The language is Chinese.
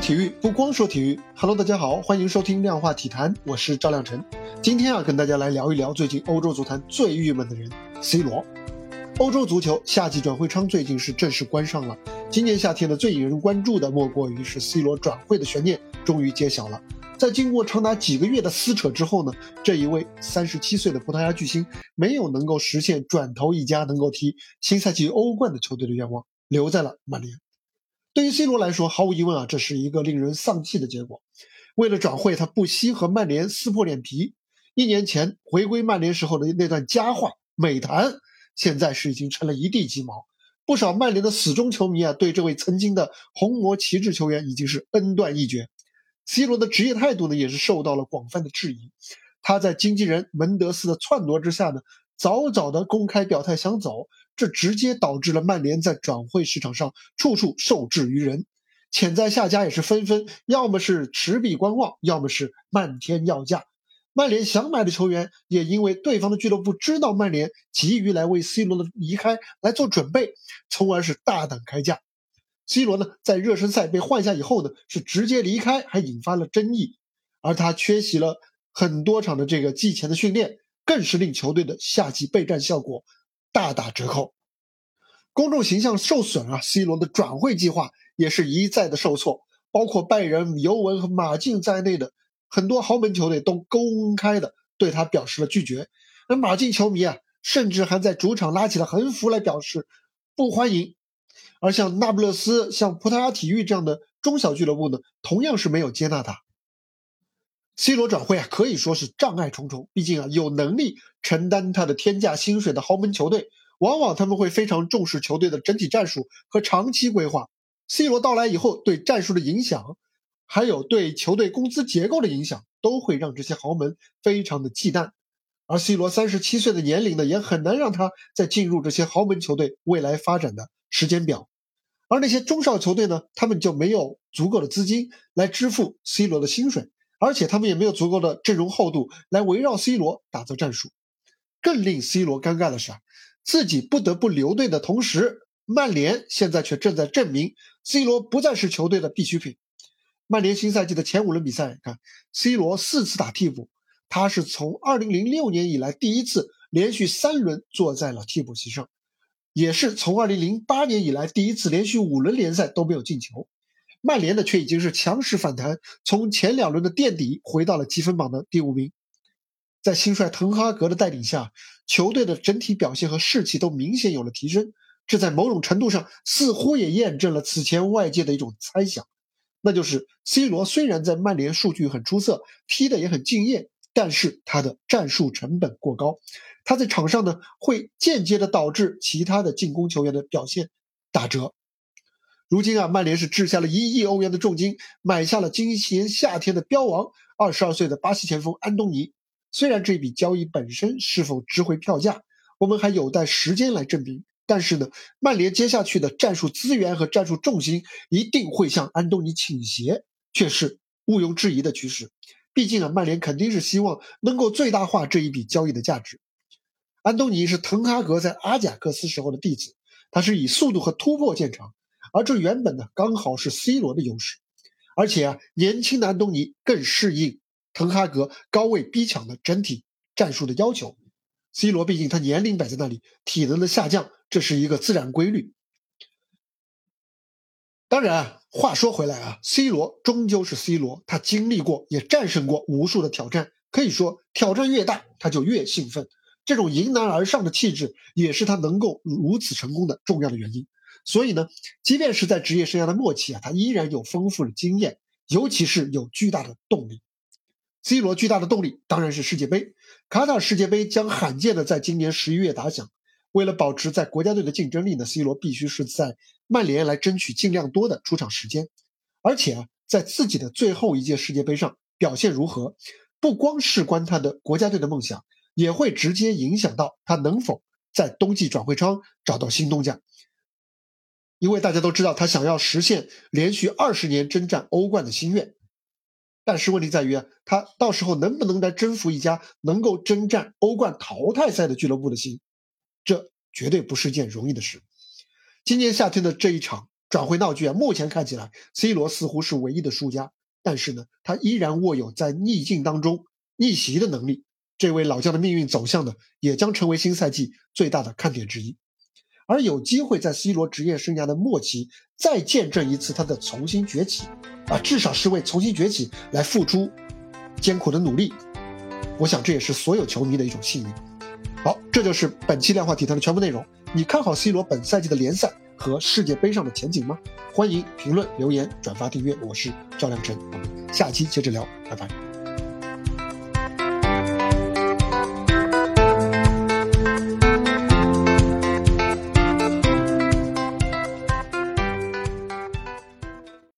体育不光说体育，Hello，大家好，欢迎收听量化体坛，我是赵亮晨。今天啊，跟大家来聊一聊最近欧洲足坛最郁闷的人 ——C 罗。欧洲足球夏季转会窗最近是正式关上了。今年夏天的最引人关注的，莫过于是 C 罗转会的悬念终于揭晓了。在经过长达几个月的撕扯之后呢，这一位三十七岁的葡萄牙巨星没有能够实现转投一家能够踢新赛季欧冠的球队的愿望，留在了曼联。对于 C 罗来说，毫无疑问啊，这是一个令人丧气的结果。为了转会，他不惜和曼联撕破脸皮。一年前回归曼联时候的那段佳话美谈，现在是已经成了一地鸡毛。不少曼联的死忠球迷啊，对这位曾经的红魔旗帜球员已经是恩断义绝。C 罗的职业态度呢，也是受到了广泛的质疑。他在经纪人门德斯的撺掇之下呢，早早的公开表态想走。这直接导致了曼联在转会市场上处处受制于人，潜在下家也是纷纷，要么是持币观望，要么是漫天要价。曼联想买的球员也因为对方的俱乐部知道曼联急于来为 C 罗的离开来做准备，从而是大胆开价。C 罗呢，在热身赛被换下以后呢，是直接离开，还引发了争议。而他缺席了很多场的这个季前的训练，更是令球队的夏季备战效果。大打折扣，公众形象受损啊！C 罗的转会计划也是一再的受挫，包括拜仁、尤文和马竞在内的很多豪门球队都公开的对他表示了拒绝。而马竞球迷啊，甚至还在主场拉起了横幅来表示不欢迎。而像那不勒斯、像葡萄牙体育这样的中小俱乐部呢，同样是没有接纳他。C 罗转会啊，可以说是障碍重重。毕竟啊，有能力承担他的天价薪水的豪门球队，往往他们会非常重视球队的整体战术和长期规划。C 罗到来以后，对战术的影响，还有对球队工资结构的影响，都会让这些豪门非常的忌惮。而 C 罗三十七岁的年龄呢，也很难让他再进入这些豪门球队未来发展的时间表。而那些中少球队呢，他们就没有足够的资金来支付 C 罗的薪水。而且他们也没有足够的阵容厚度来围绕 C 罗打造战术。更令 C 罗尴尬的是啊，自己不得不留队的同时，曼联现在却正在证明 C 罗不再是球队的必需品。曼联新赛季的前五轮比赛，看 C 罗四次打替补，他是从2006年以来第一次连续三轮坐在了替补席上，也是从2008年以来第一次连续五轮联赛都没有进球。曼联的却已经是强势反弹，从前两轮的垫底回到了积分榜的第五名。在新帅滕哈格的带领下，球队的整体表现和士气都明显有了提升。这在某种程度上似乎也验证了此前外界的一种猜想，那就是 C 罗虽然在曼联数据很出色，踢的也很敬业，但是他的战术成本过高，他在场上呢会间接的导致其他的进攻球员的表现打折。如今啊，曼联是掷下了一亿欧元的重金，买下了今年夏天的标王，二十二岁的巴西前锋安东尼。虽然这笔交易本身是否值回票价，我们还有待时间来证明。但是呢，曼联接下去的战术资源和战术重心一定会向安东尼倾斜，却是毋庸置疑的趋势。毕竟啊，曼联肯定是希望能够最大化这一笔交易的价值。安东尼是滕哈格在阿贾克斯时候的弟子，他是以速度和突破见长。而这原本呢，刚好是 C 罗的优势，而且啊，年轻的安东尼更适应滕哈格高位逼抢的整体战术的要求。C 罗毕竟他年龄摆在那里，体能的下降，这是一个自然规律。当然啊，话说回来啊，C 罗终究是 C 罗，他经历过也战胜过无数的挑战，可以说挑战越大，他就越兴奋。这种迎难而上的气质，也是他能够如此成功的重要的原因。所以呢，即便是在职业生涯的末期啊，他依然有丰富的经验，尤其是有巨大的动力。C 罗巨大的动力当然是世界杯。卡塔尔世界杯将罕见的在今年十一月打响。为了保持在国家队的竞争力呢，C 罗必须是在曼联来争取尽量多的出场时间。而且啊，在自己的最后一届世界杯上表现如何，不光事关他的国家队的梦想，也会直接影响到他能否在冬季转会窗找到新东家。因为大家都知道他想要实现连续二十年征战欧冠的心愿，但是问题在于，他到时候能不能来征服一家能够征战欧冠淘汰赛的俱乐部的心，这绝对不是件容易的事。今年夏天的这一场转会闹剧啊，目前看起来 C 罗似乎是唯一的输家，但是呢，他依然握有在逆境当中逆袭的能力。这位老将的命运走向呢，也将成为新赛季最大的看点之一。而有机会在 C 罗职业生涯的末期再见证一次他的重新崛起，啊，至少是为重新崛起来付出艰苦的努力。我想这也是所有球迷的一种幸运。好，这就是本期量化体坛的全部内容。你看好 C 罗本赛季的联赛和世界杯上的前景吗？欢迎评论留言、转发、订阅。我是赵亮晨，我们下期接着聊，拜拜。